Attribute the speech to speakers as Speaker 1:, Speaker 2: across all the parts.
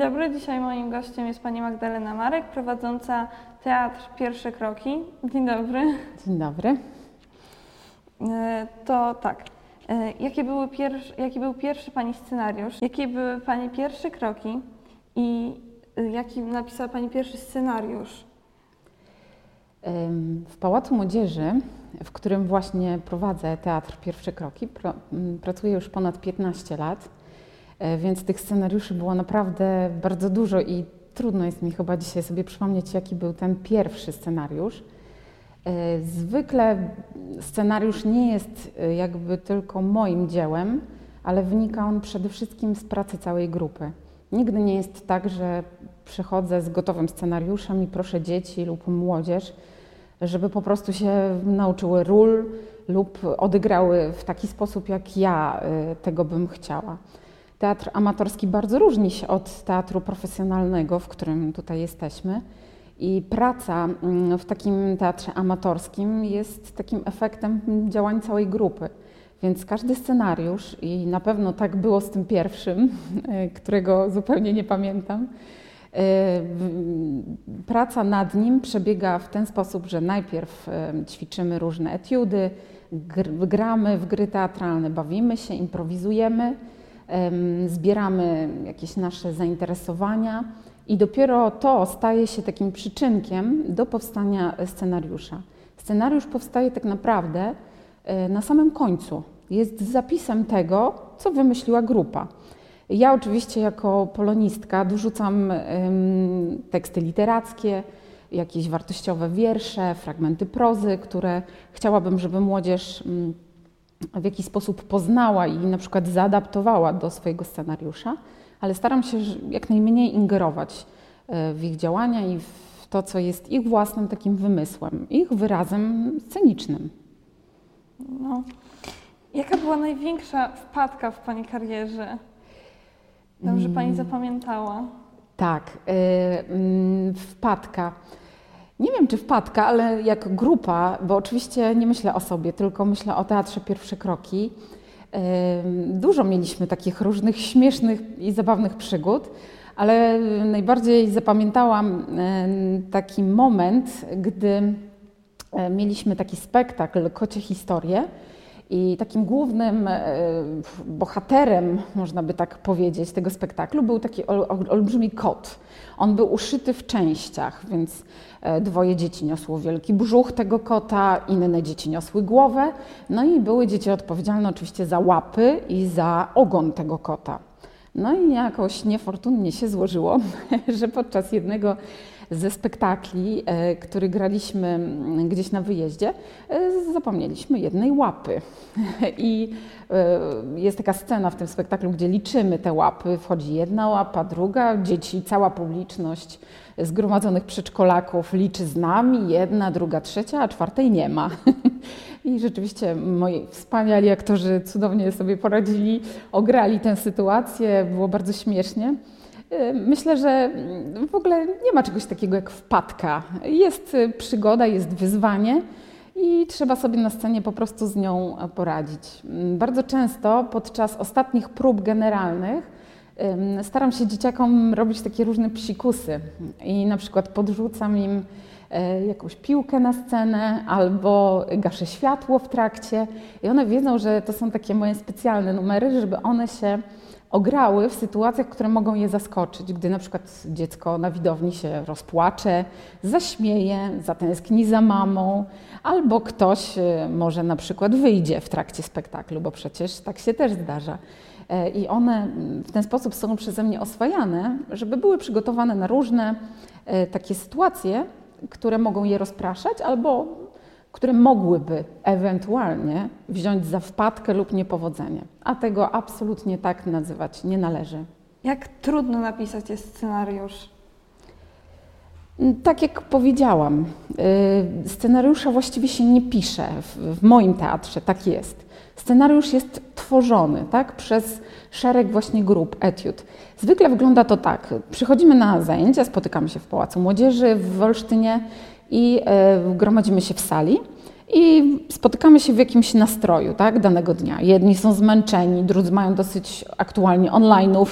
Speaker 1: dobry, dzisiaj moim gościem jest pani Magdalena Marek, prowadząca Teatr Pierwsze Kroki. Dzień dobry.
Speaker 2: Dzień dobry.
Speaker 1: E, To tak, e, jakie były pierwszy, jaki był pierwszy pani scenariusz, jakie były pani pierwsze kroki i e, jaki napisała pani pierwszy scenariusz?
Speaker 2: W Pałacu Młodzieży, w którym właśnie prowadzę Teatr Pierwsze Kroki, pracuję już ponad 15 lat, więc tych scenariuszy było naprawdę bardzo dużo i trudno jest mi chyba dzisiaj sobie przypomnieć, jaki był ten pierwszy scenariusz. E, Zwykle scenariusz nie jest e, jakby tylko moim dziełem, ale wynika on przede wszystkim z pracy całej grupy. Nigdy nie jest tak, że przychodzę z gotowym scenariuszem i proszę dzieci lub młodzież, żeby po prostu się nauczyły ról lub odegrały w taki sposób, jak ja tego bym chciała. Teatr amatorski bardzo różni się od teatru profesjonalnego, w którym tutaj jesteśmy. I praca mm, w takim teatrze amatorskim jest takim efektem działań całej grupy. Więc każdy scenariusz, i na pewno tak było z tym pierwszym, którego zupełnie nie pamiętam, y, praca nad nim przebiega w ten sposób, że najpierw y, ćwiczymy różne etiudy, gr- gramy w gry teatralne, bawimy się, improwizujemy, em, zbieramy jakieś nasze zainteresowania i dopiero to staje się takim przyczynkiem do powstania scenariusza. Scenariusz powstaje tak naprawdę e, na samym końcu. Jest zapisem tego, co wymyśliła grupa. Ja oczywiście jako polonistka dorzucam teksty literackie, jakieś wartościowe wiersze, fragmenty prozy, które chciałabym, żeby młodzież mm, w jakiś sposób poznała i na przykład zaadaptowała do swojego scenariusza, ale staram się jak najmniej ingerować e, w ich działania i w to, co jest ich własnym takim wymysłem, ich wyrazem scenicznym.
Speaker 1: No. Jaka była największa wpadka w pani karierze? Że pani zapamiętała.
Speaker 2: Tak, y, mm, wpadka. Nie wiem, czy wpadka, ale jak grupa, bo oczywiście nie myślę o sobie, tylko myślę o teatrze Pierwsze Kroki. Dużo mieliśmy takich różnych śmiesznych i zabawnych przygód, ale najbardziej zapamiętałam taki moment, gdy mieliśmy taki spektakl Kocie Historie. I takim głównym e, bohaterem, można by tak powiedzieć, tego spektaklu był taki ol, ol, olbrzymi kot. On był uszyty w częściach, więc e, dwoje dzieci niosło wielki brzuch tego kota, inne dzieci niosły głowę. No i były dzieci odpowiedzialne oczywiście za łapy i za ogon tego kota. No i jakoś niefortunnie się złożyło, że podczas jednego ze spektakli, e, który graliśmy gdzieś na wyjeździe, e, zapomnieliśmy jednej łapy. I e, jest taka scena w tym spektaklu, gdzie liczymy te łapy. Wchodzi jedna łapa, druga, dzieci, cała publiczność zgromadzonych przedszkolaków liczy z nami, jedna, druga, trzecia, a czwartej nie ma. I rzeczywiście moi wspaniali aktorzy cudownie sobie poradzili, ograli tę sytuację, było bardzo śmiesznie. Y, Myślę, że w ogóle nie ma czegoś takiego jak wpadka. Jest y, przygoda, jest wyzwanie i trzeba sobie na scenie po prostu z nią poradzić. Mm, Bardzo często podczas ostatnich prób generalnych staram się dzieciakom robić takie różne psikusy i na przykład podrzucam im e, jakąś piłkę na scenę albo gaszę światło w trakcie i one wiedzą, że to są takie moje specjalne numery, żeby one się ograły w sytuacjach, które mogą je zaskoczyć, gdy na przykład dziecko na widowni się rozpłacze, zaśmieje, zatęskni za mamą, albo ktoś e, może na przykład wyjdzie w trakcie spektaklu, bo przecież tak się też zdarza. E, I one mm, w ten sposób są przeze mnie oswajane, żeby były przygotowane na różne e, takie sytuacje, które mogą je rozpraszać albo które mogłyby ewentualnie wziąć za wpadkę lub niepowodzenie. A tego absolutnie tak nazywać nie należy.
Speaker 1: Jak trudno napisać jest scenariusz?
Speaker 2: Tak jak powiedziałam, y, scenariusza właściwie się nie pisze w, w moim teatrze, tak jest. Scenariusz jest tworzony tak, przez szereg właśnie grup, etiud. Zwykle wygląda to tak, przychodzimy na zajęcia, spotykamy się w Pałacu Młodzieży w Wolsztynie i y, gromadzimy się w sali i spotykamy się w jakimś nastroju tak, danego dnia. Jedni są zmęczeni, drudzy mają dosyć aktualnie online'ów,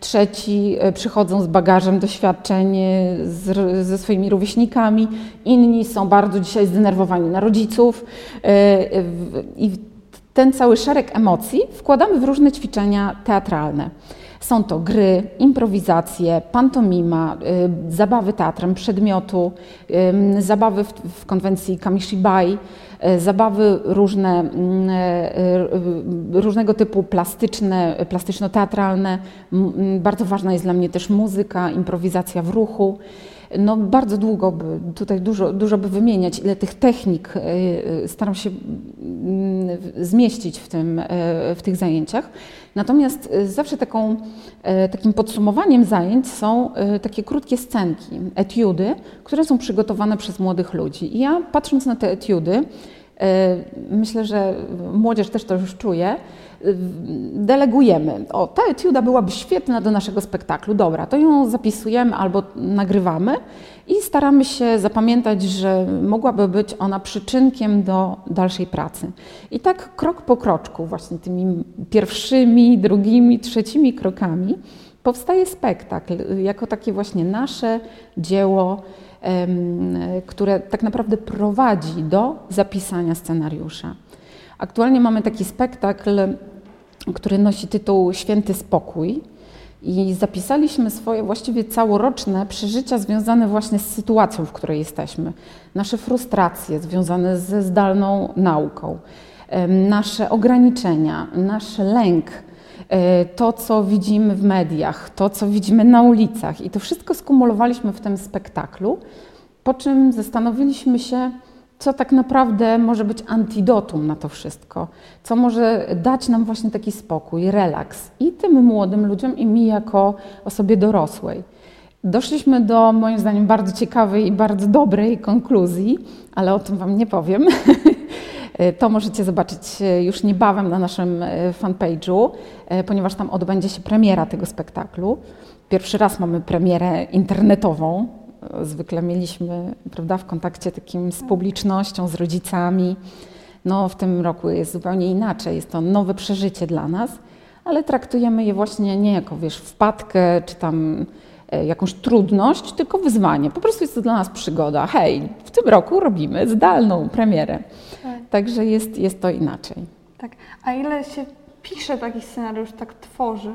Speaker 2: trzeci e, przychodzą z bagażem doświadczeń e, z, ze swoimi rówieśnikami, inni są bardzo dzisiaj zdenerwowani na rodziców i ten cały szereg emocji wkładamy w różne ćwiczenia teatralne. Są to gry, improwizacje, pantomima, y, zabawy teatrem przedmiotu, y, zabawy w, konwencji Kamishibai, y, zabawy różne, mm, różnego typu plastyczne, plastyczno-teatralne. Bardzo ważna jest dla mnie też muzyka, improwizacja w ruchu. No bardzo długo by, tutaj dużo, dużo by wymieniać, ile tych technik y, staram się mm, zmieścić w, tym, w tych zajęciach. Natomiast zawsze taką, takim podsumowaniem zajęć są takie krótkie scenki, etiudy, które są przygotowane przez młodych ludzi. I ja patrząc na te etiudy, myślę, że młodzież też to już czuje, delegujemy. O, ta etiuda byłaby świetna do naszego spektaklu. Dobra, to ją zapisujemy albo nagrywamy i staramy się zapamiętać, że mogłaby być ona przyczynkiem do dalszej pracy. I tak krok po kroczku, właśnie tymi pierwszymi, drugimi, trzecimi krokami, powstaje spektakl jako takie właśnie nasze dzieło, które tak naprawdę prowadzi do zapisania scenariusza. Aktualnie mamy taki spektakl, który nosi tytuł Święty Spokój. I zapisaliśmy swoje właściwie całoroczne przeżycia związane właśnie z sytuacją, w której jesteśmy. Nasze frustracje związane ze zdalną nauką, nasze ograniczenia, nasz lęk, e, to, co widzimy w mediach, to, co widzimy na ulicach. I to wszystko skumulowaliśmy w tym spektaklu, po czym zastanowiliśmy się, co tak naprawdę może być antidotum na to wszystko, co może dać nam właśnie taki spokój, relaks i tym młodym ludziom, i mi jako osobie dorosłej. Doszliśmy do moim zdaniem bardzo ciekawej i bardzo dobrej konkluzji, ale o tym Wam nie powiem. To możecie zobaczyć już niebawem na naszym e, fanpage'u, e, ponieważ tam odbędzie się premiera tego spektaklu. Pierwszy raz mamy premierę internetową, zwykle mieliśmy prawda, w kontakcie takim z publicznością, z rodzicami. No, w tym roku jest zupełnie inaczej, jest to nowe przeżycie dla nas, ale traktujemy je właśnie nie jako wiesz, wpadkę czy tam e, jakąś trudność, tylko wyzwanie. Po prostu jest to dla nas przygoda. Hej, w tym roku robimy zdalną premierę. Tak. Także jest, jest to inaczej.
Speaker 1: Tak. A ile się pisze taki scenariusz, tak tworzy?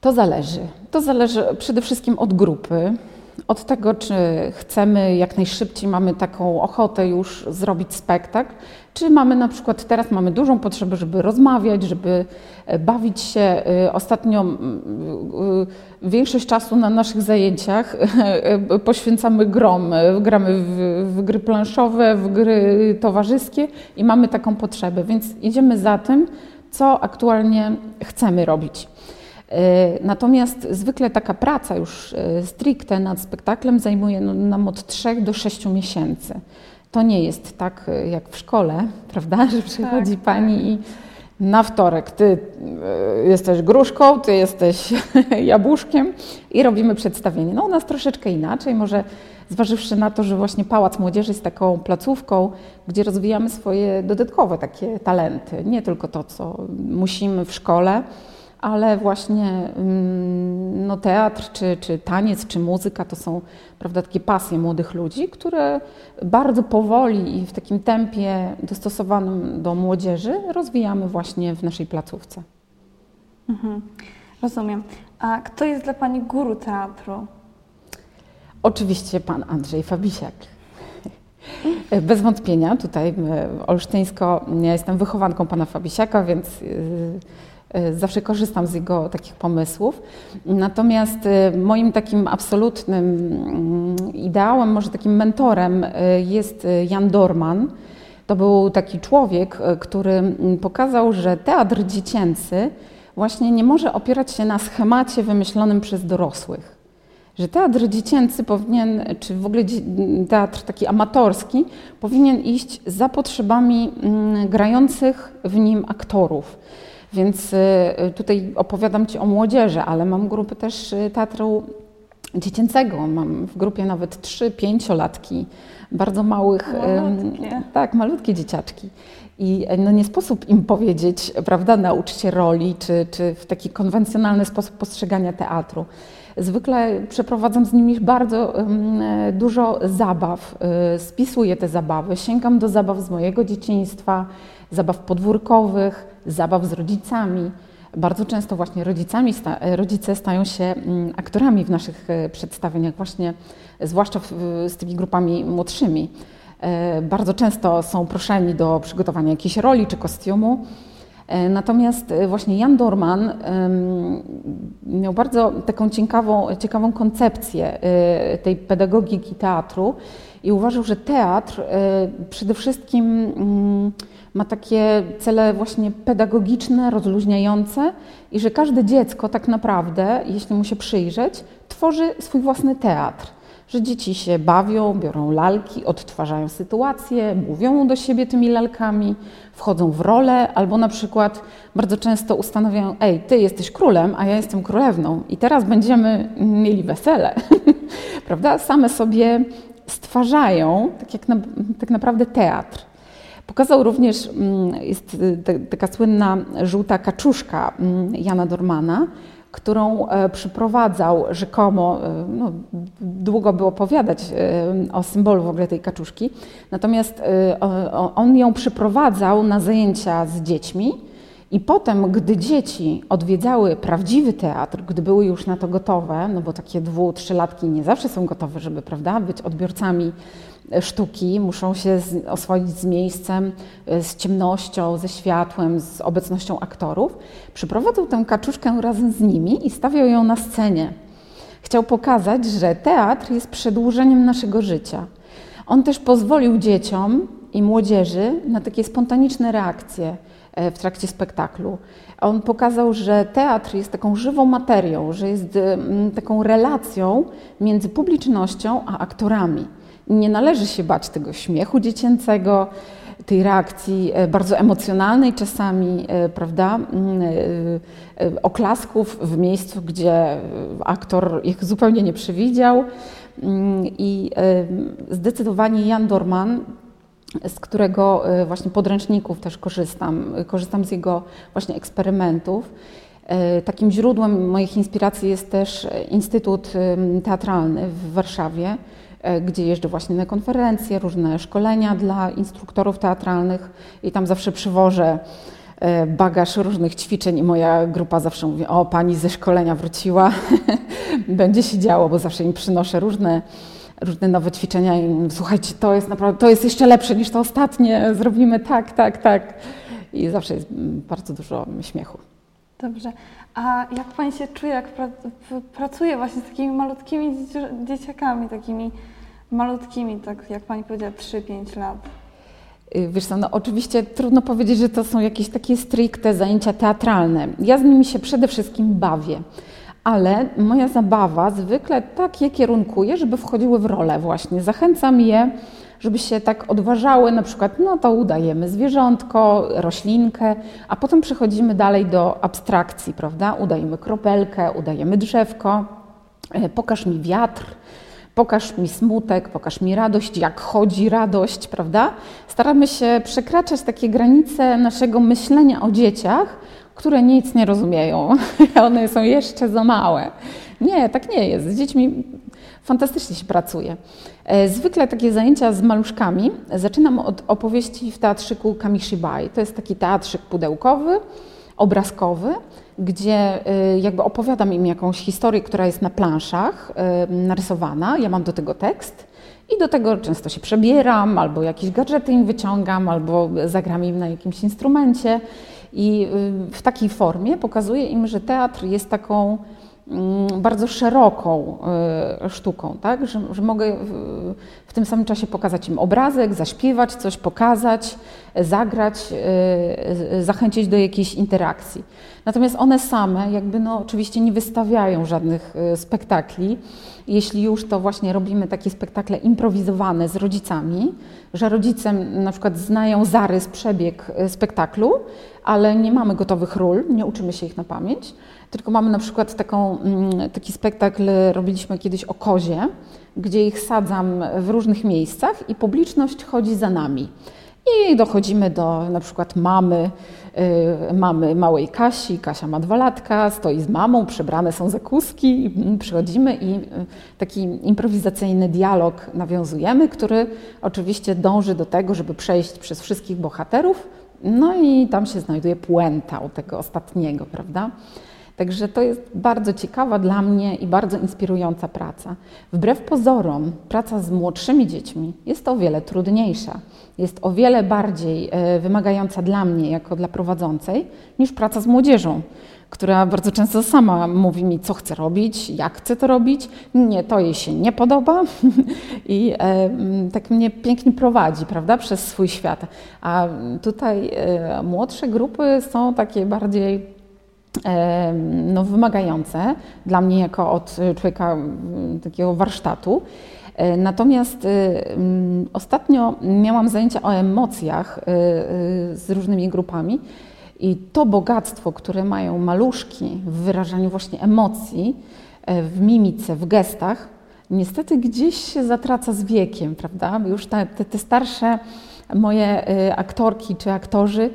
Speaker 2: To zależy. To zależy przede wszystkim od grupy od tego, czy chcemy jak najszybciej, mamy taką ochotę już zrobić spektakl, czy mamy na przykład teraz mamy dużą potrzebę, żeby rozmawiać, żeby e, bawić się. E, ostatnio większość czasu na naszych zajęciach e, poświęcamy grom. Gramy w, w gry planszowe, w gry towarzyskie i mamy taką potrzebę, więc idziemy za tym, co aktualnie chcemy robić. E, natomiast zwykle taka praca już e, stricte nad spektaklem zajmuje no, nam od 3 do 6 miesięcy. To nie jest tak e, jak w szkole, prawda, że przychodzi tak, pani tak. i na wtorek ty jesteś gruszką, ty jesteś jabłuszkiem i robimy przedstawienie. No u nas troszeczkę inaczej, może zważywszy na to, że właśnie Pałac Młodzieży jest taką placówką, gdzie rozwijamy swoje dodatkowe takie talenty, nie tylko to, co musimy w szkole, ale właśnie mm, no, teatr, czy, czy taniec, czy muzyka to są prawda, takie pasje młodych ludzi, które bardzo powoli i w takim tempie dostosowanym do młodzieży rozwijamy właśnie w naszej placówce.
Speaker 1: Mhm. Rozumiem. A kto jest dla Pani guru teatru?
Speaker 2: Oczywiście pan Andrzej Fabisiak. Bez wątpienia, tutaj olsztyńsko, ja jestem wychowanką pana Fabisiaka, więc E, zawsze korzystam z jego takich pomysłów. Natomiast e, moim takim absolutnym mm, ideałem, może takim mentorem e, jest Jan Dorman. To był taki człowiek, który mm, pokazał, że teatr dziecięcy właśnie nie może opierać się na schemacie wymyślonym przez dorosłych. Że teatr dziecięcy powinien, czy w ogóle teatr taki amatorski, powinien iść za potrzebami mm, grających w nim aktorów. Więc y, tutaj opowiadam Ci o młodzieży, ale mam grupy też y, teatru dziecięcego. Mam w grupie nawet 3-5-latki, bardzo małych,
Speaker 1: Malutkie.
Speaker 2: tak, malutkie dzieciaczki. I no nie sposób im powiedzieć, prawda, naucz się roli, czy, czy w taki konwencjonalny sposób postrzegania teatru. Zwykle przeprowadzam z nimi bardzo um, dużo zabaw, y, spisuję te zabawy, sięgam do zabaw z mojego dzieciństwa, zabaw podwórkowych, zabaw z rodzicami. Bardzo często właśnie rodzicami rodzice stają się um, aktorami w naszych y, przedstawieniach, właśnie zwłaszcza z tymi grupami młodszymi. Y, bardzo często są proszeni do przygotowania jakiejś roli czy kostiumu. E, natomiast e, właśnie Jan Dorman miał bardzo taką ciekawą, ciekawą koncepcję e, tej pedagogiki teatru i uważał, że teatr przede wszystkim mm, ma takie cele właśnie pedagogiczne, rozluźniające i że każde dziecko tak naprawdę, jeśli mu się przyjrzeć, tworzy swój własny teatr że dzieci się bawią, biorą lalki, odtwarzają sytuacje, mówią do siebie tymi lalkami, wchodzą w rolę, albo na przykład bardzo często ustanawiają: Ej, ty jesteś królem, a ja jestem królewną, i teraz będziemy mieli wesele. Prawda? Same sobie stwarzają, tak jak na, tak naprawdę teatr. Pokazał również, mm, jest y, taka słynna żółta kaczuszka mm, Jana Dormana, którą e, przyprowadzał rzekomo, e, no, długo by opowiadać e, o symbolu w ogóle tej kaczuszki, natomiast on ją przyprowadzał na zajęcia z dziećmi i potem, gdy dzieci odwiedzały prawdziwy teatr, gdy były już na to gotowe, no bo takie dwu, trzylatki nie zawsze są gotowe, żeby prawda, być odbiorcami sztuki, muszą się oswoić z miejscem, e, z ciemnością, ze światłem, z obecnością aktorów. Przyprowadzał tę kaczuszkę razem z nimi i stawiał ją na scenie. Chciał pokazać, że teatr jest przedłużeniem naszego życia. On też pozwolił dzieciom i młodzieży na takie spontaniczne reakcje e, w trakcie spektaklu. On pokazał, że teatr jest taką żywą materią, że jest taką relacją między publicznością a aktorami. Nie należy się bać tego śmiechu dziecięcego, tej reakcji e, bardzo emocjonalnej czasami, e, prawda, mm, e, oklasków w miejscu, gdzie aktor ich zupełnie nie przewidział. Mm, I zdecydowanie Jan Dorman, z którego właśnie podręczników też korzystam, korzystam z jego właśnie eksperymentów. Takim źródłem moich inspiracji jest też Instytut Teatralny w Warszawie, gdzie jeżdżę właśnie na konferencje, różne szkolenia dla instruktorów teatralnych i tam zawsze przywożę e, bagaż różnych ćwiczeń i moja grupa zawsze mówi, o pani ze szkolenia wróciła, będzie się działo, bo zawsze im przynoszę różne, różne nowe ćwiczenia i słuchajcie, to jest naprawdę, to jest jeszcze lepsze niż to ostatnie, zrobimy tak, tak, tak. I zawsze jest bardzo dużo śmiechu.
Speaker 1: Dobrze. A jak Pani się czuje, jak pra pracuje właśnie z takimi malutkimi dzieciakami, takimi malutkimi, tak jak Pani powiedziała, 3-5 lat?
Speaker 2: Y, wiesz co, no oczywiście trudno powiedzieć, że to są jakieś takie stricte zajęcia teatralne. Ja z nimi się przede wszystkim bawię, ale moja zabawa zwykle tak je kierunkuje, żeby wchodziły w rolę właśnie. Zachęcam je żeby się tak odważały, na przykład, no to udajemy zwierzątko, roślinkę, a potem przechodzimy dalej do abstrakcji, prawda? Udajemy kropelkę, udajemy drzewko, e, pokaż mi wiatr, pokaż mi smutek, pokaż mi radość, jak chodzi radość, prawda? Staramy się przekraczać takie granice naszego myślenia o dzieciach, które nic nie rozumieją. One są jeszcze za małe. Nie, tak nie jest. Z dziećmi fantastycznie się pracuje. E, zwykle takie zajęcia z maluszkami zaczynam od opowieści w teatrzyku Kamishibai. To jest taki teatrzyk pudełkowy, obrazkowy, gdzie e, jakby opowiadam im jakąś historię, która jest na planszach e, narysowana. Ja mam do tego tekst. I do tego często się przebieram, albo jakieś gadżety im wyciągam, albo zagram im na jakimś instrumencie. I w takiej formie pokazuję im, że teatr jest taką bardzo szeroką e, sztuką, tak? że, że mogę w, w, tym samym czasie pokazać im obrazek, zaśpiewać coś, pokazać, zagrać, zachęcić do jakiejś interakcji. Natomiast one same jakby no oczywiście nie wystawiają żadnych spektakli. Jeśli już, to właśnie robimy takie spektakle improwizowane z rodzicami, że rodzice na przykład znają zarys, przebieg spektaklu, ale nie mamy gotowych ról, nie uczymy się ich na pamięć, tylko mamy na przykład taką, mm, taki spektakl, robiliśmy kiedyś o kozie, gdzie ich sadzam w różnych miejscach i publiczność chodzi za nami. I dochodzimy do na przykład mamy, y, mamy małej Kasi, Kasia ma dwa latka, stoi z mamą, przebrane są zakuski, mm, przychodzimy i y, taki improwizacyjny dialog nawiązujemy, który oczywiście dąży do tego, żeby przejść przez wszystkich bohaterów, no i tam się znajduje puenta u tego ostatniego, prawda? Także to jest bardzo ciekawa dla mnie i bardzo inspirująca praca. Wbrew pozorom, praca z młodszymi dziećmi jest o wiele trudniejsza, jest o wiele bardziej e, wymagająca dla mnie, jako dla prowadzącej, niż praca z młodzieżą, która bardzo często sama mówi mi, co chce robić, jak chce to robić. Nie, to jej się nie podoba i e, tak mnie pięknie prowadzi, prawda, przez swój świat. A tutaj e, młodsze grupy są takie bardziej no, wymagające dla mnie jako od człowieka takiego warsztatu. E, natomiast e, ostatnio miałam zajęcia o emocjach e, z różnymi grupami i to bogactwo, które mają maluszki w wyrażaniu właśnie emocji, w mimice, w gestach, niestety gdzieś się zatraca z wiekiem, prawda? Już te, te starsze moje y, aktorki czy aktorzy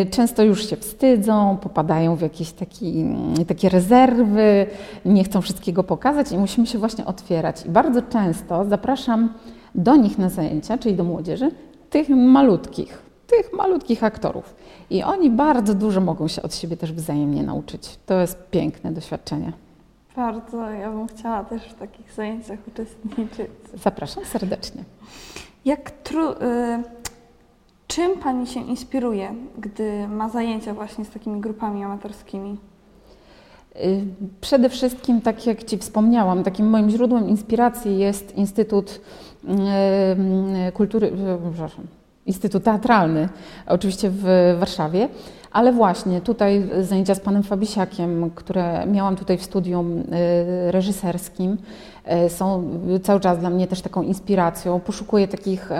Speaker 2: y, często już się wstydzą, popadają w jakieś taki, mm, takie rezerwy, nie chcą wszystkiego pokazać i musimy się właśnie otwierać. I bardzo często zapraszam do nich na zajęcia, czyli do młodzieży, tych malutkich, tych malutkich aktorów. I oni bardzo dużo mogą się od siebie też wzajemnie nauczyć. To jest piękne doświadczenie.
Speaker 1: Bardzo, ja bym chciała też w takich zajęciach uczestniczyć.
Speaker 2: Zapraszam serdecznie.
Speaker 1: Jak tru, y, czym Pani się inspiruje, gdy ma zajęcia właśnie z takimi grupami amatorskimi?
Speaker 2: Y, przede wszystkim, tak jak Ci wspomniałam, takim moim źródłem inspiracji jest Instytut y, Kultury, przepraszam, Instytut Teatralny, oczywiście w Warszawie, ale właśnie tutaj zajęcia z panem Fabisiakiem, które miałam tutaj w studium reżyserskim, są cały czas dla mnie też taką inspiracją. Poszukuję takich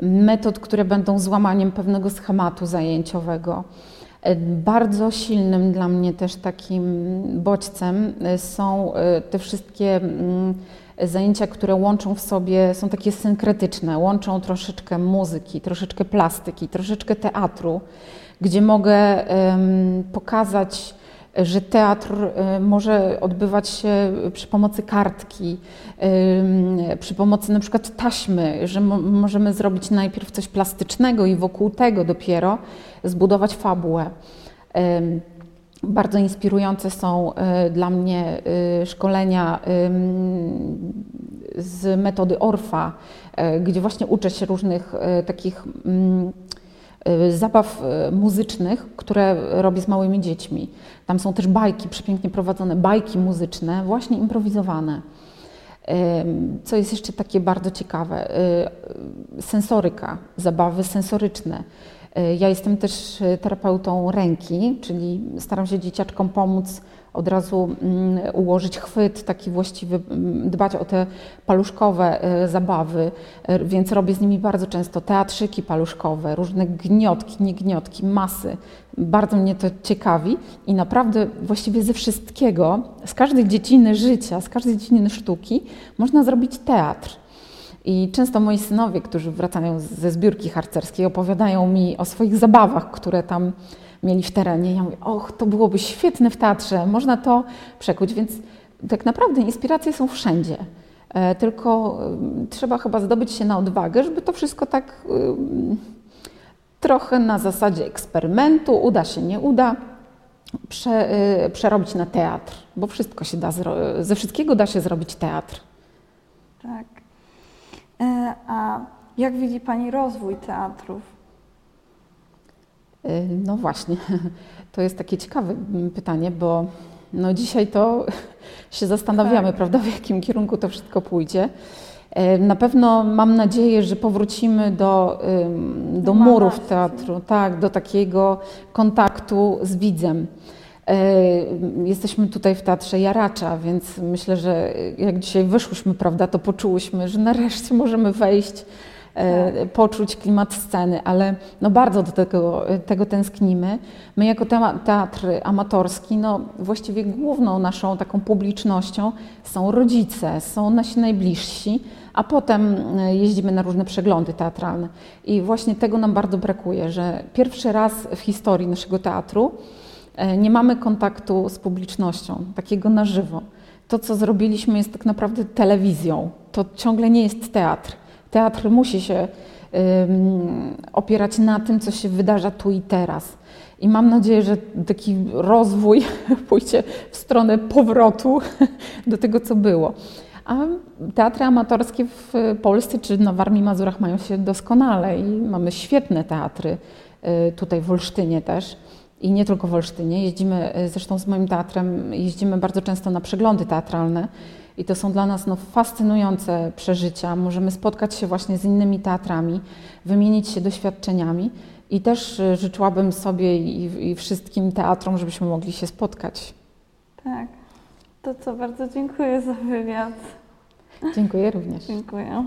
Speaker 2: metod, które będą złamaniem pewnego schematu zajęciowego. E, bardzo silnym dla mnie też takim bodźcem są te wszystkie mm, zajęcia, które łączą w sobie, są takie synkretyczne, łączą troszeczkę muzyki, troszeczkę plastyki, troszeczkę teatru, gdzie mogę pokazać że teatr y, może odbywać się przy pomocy kartki, przy pomocy na przykład taśmy, że możemy zrobić najpierw coś plastycznego i wokół tego dopiero zbudować fabułę. Bardzo inspirujące są y, dla mnie szkolenia z metody Orfa, gdzie właśnie uczę się różnych takich mm, zabaw y, muzycznych, które robię z małymi dziećmi. Tam są też bajki przepięknie prowadzone, bajki muzyczne, właśnie improwizowane. Co jest jeszcze takie bardzo ciekawe? Y, sensoryka, zabawy sensoryczne. Ja jestem też terapeutą ręki, czyli staram się dzieciaczkom pomóc od razu mm, ułożyć chwyt taki właściwy, mm, dbać o te paluszkowe e, zabawy, e, więc robię z nimi bardzo często teatrzyki paluszkowe, różne gniotki, niegniotki, masy. Bardzo mnie to ciekawi i naprawdę właściwie ze wszystkiego, z każdej dziedziny życia, z każdej dziedziny sztuki można zrobić teatr. I często moi synowie, którzy wracają ze zbiórki harcerskiej, opowiadają mi o swoich zabawach, które tam mieli w terenie. Ja mówię, och, to byłoby świetne w teatrze, można to przekuć, więc tak naprawdę inspiracje są wszędzie. E, tylko e, trzeba chyba zdobyć się na odwagę, żeby to wszystko tak e, trochę na zasadzie eksperymentu, uda się, nie uda, prze, przerobić na teatr, bo wszystko się da, ze wszystkiego da się zrobić teatr.
Speaker 1: Tak. A jak widzi Pani rozwój teatrów?
Speaker 2: Y, no właśnie, to jest takie ciekawe pytanie, bo no dzisiaj to się zastanawiamy, tak. prawda, w jakim kierunku to wszystko pójdzie. E, Na pewno mam nadzieję, że powrócimy do, do murów teatru, tak, do takiego kontaktu z widzem. E, Jesteśmy tutaj w Teatrze Jaracza, więc myślę, że jak dzisiaj wyszłyśmy, prawda, to poczułyśmy, że nareszcie możemy wejść, poczuć klimat sceny, ale no bardzo do tego, tego tęsknimy. My jako teatr amatorski, no właściwie główną naszą taką publicznością są rodzice, są nasi najbliżsi, a potem e, jeździmy na różne przeglądy teatralne. I właśnie tego nam bardzo brakuje, że pierwszy raz w historii naszego teatru e, nie mamy kontaktu z publicznością, takiego na żywo. To, co zrobiliśmy, jest tak naprawdę telewizją. To ciągle nie jest teatr. Teatr musi się opierać na tym, co się wydarza tu i teraz. I mam nadzieję, że taki rozwój pójdzie w stronę powrotu do tego, co było. A teatry amatorskie w Polsce czy na Warmii Mazurach mają się doskonale i mamy świetne teatry y, tutaj w Olsztynie też. I nie tylko w Olsztynie. Jeździmy, y, zresztą z moim teatrem, jeździmy bardzo często na przeglądy teatralne. I to są dla nas no, fascynujące przeżycia. Możemy spotkać się właśnie z innymi teatrami, wymienić się doświadczeniami. I też y, życzyłabym sobie i, i wszystkim teatrom, żebyśmy mogli się spotkać.
Speaker 1: Tak. To co, bardzo dziękuję za wywiad.
Speaker 2: Dziękuję również.
Speaker 1: Dziękuję.